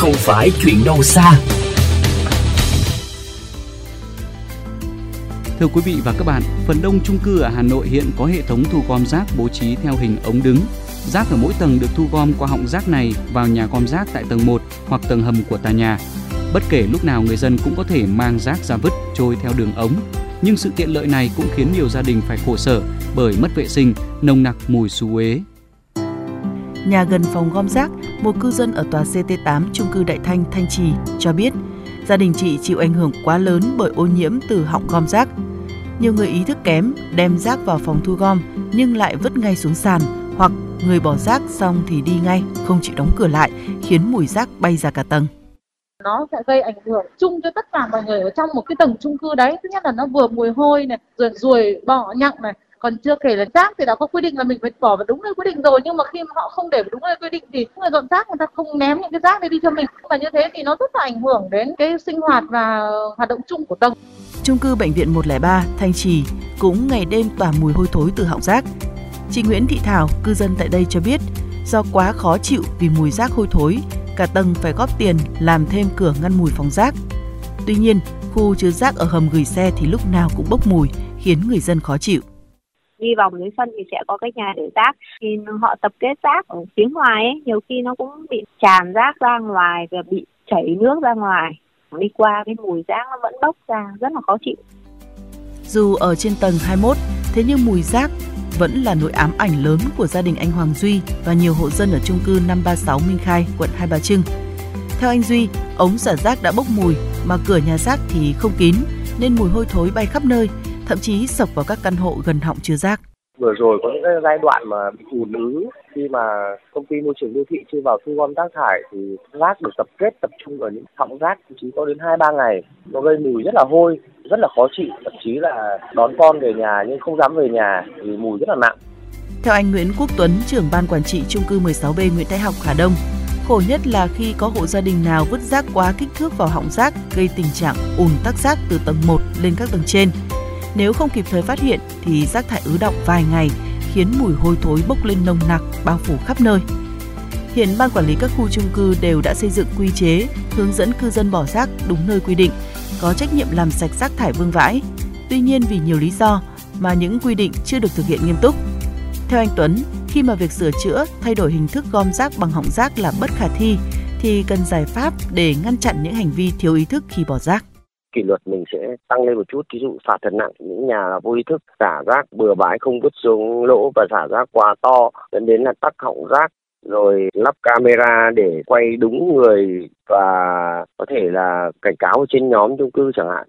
không phải chuyện đâu xa. Thưa quý vị và các bạn, phần đông chung cư ở Hà Nội hiện có hệ thống thu gom rác bố trí theo hình ống đứng. Rác ở mỗi tầng được thu gom qua họng rác này vào nhà gom rác tại tầng 1 hoặc tầng hầm của tòa nhà. Bất kể lúc nào người dân cũng có thể mang rác ra vứt trôi theo đường ống. Nhưng sự tiện lợi này cũng khiến nhiều gia đình phải khổ sở bởi mất vệ sinh, nồng nặc mùi xú uế. Nhà gần phòng gom rác, một cư dân ở tòa CT8 chung cư Đại Thanh, Thanh Trì cho biết gia đình chị chịu ảnh hưởng quá lớn bởi ô nhiễm từ họng gom rác. Nhiều người ý thức kém đem rác vào phòng thu gom nhưng lại vứt ngay xuống sàn hoặc người bỏ rác xong thì đi ngay, không chịu đóng cửa lại, khiến mùi rác bay ra cả tầng nó sẽ gây ảnh hưởng chung cho tất cả mọi người ở trong một cái tầng chung cư đấy thứ nhất là nó vừa mùi hôi này rồi ruồi bọ nhặng này còn chưa kể là rác thì đã có quy định là mình phải bỏ vào đúng nơi quy định rồi nhưng mà khi mà họ không để vào đúng nơi quy định thì người dọn rác người ta không ném những cái rác này đi cho mình và như thế thì nó rất là ảnh hưởng đến cái sinh hoạt và hoạt động chung của tầng Trung cư Bệnh viện 103 Thanh Trì cũng ngày đêm tỏa mùi hôi thối từ họng rác. Chị Nguyễn Thị Thảo, cư dân tại đây cho biết, do quá khó chịu vì mùi rác hôi thối, cả tầng phải góp tiền làm thêm cửa ngăn mùi phòng rác. Tuy nhiên, khu chứa rác ở hầm gửi xe thì lúc nào cũng bốc mùi, khiến người dân khó chịu đi vòng dưới sân thì sẽ có cái nhà để rác. Thì họ tập kết rác ở phía ngoài ấy, nhiều khi nó cũng bị tràn rác ra ngoài và bị chảy nước ra ngoài. Đi qua cái mùi rác nó vẫn bốc ra rất là khó chịu. Dù ở trên tầng 21 thế nhưng mùi rác vẫn là nỗi ám ảnh lớn của gia đình anh Hoàng Duy và nhiều hộ dân ở chung cư 536 Minh Khai, quận Hai Bà Trưng. Theo anh Duy, ống xả rác đã bốc mùi mà cửa nhà rác thì không kín nên mùi hôi thối bay khắp nơi, thậm chí sộc vào các căn hộ gần họng chứa rác. Vừa rồi có những giai đoạn mà bị ùn ứ khi mà công ty môi trường đô thị chưa vào thu gom rác thải thì rác được tập kết tập trung ở những họng rác thậm chí có đến hai ba ngày nó gây mùi rất là hôi rất là khó chịu thậm chí là đón con về nhà nhưng không dám về nhà vì mùi rất là nặng theo anh Nguyễn Quốc Tuấn, trưởng ban quản trị chung cư 16B Nguyễn Thái Học Hà Đông, khổ nhất là khi có hộ gia đình nào vứt rác quá kích thước vào họng rác gây tình trạng ùn tắc rác từ tầng 1 lên các tầng trên. Nếu không kịp thời phát hiện thì rác thải ứ động vài ngày, khiến mùi hôi thối bốc lên nồng nặc bao phủ khắp nơi. Hiện ban quản lý các khu chung cư đều đã xây dựng quy chế hướng dẫn cư dân bỏ rác đúng nơi quy định, có trách nhiệm làm sạch rác thải vương vãi. Tuy nhiên vì nhiều lý do mà những quy định chưa được thực hiện nghiêm túc. Theo anh Tuấn, khi mà việc sửa chữa, thay đổi hình thức gom rác bằng hỏng rác là bất khả thi thì cần giải pháp để ngăn chặn những hành vi thiếu ý thức khi bỏ rác kỷ luật mình sẽ tăng lên một chút. Ví dụ phạt thật nặng, những nhà vô ý thức xả rác bừa bãi, không vứt xuống lỗ và xả rác quá to, dẫn đến là tắc họng rác, rồi lắp camera để quay đúng người và có thể là cảnh cáo trên nhóm chung cư chẳng hạn.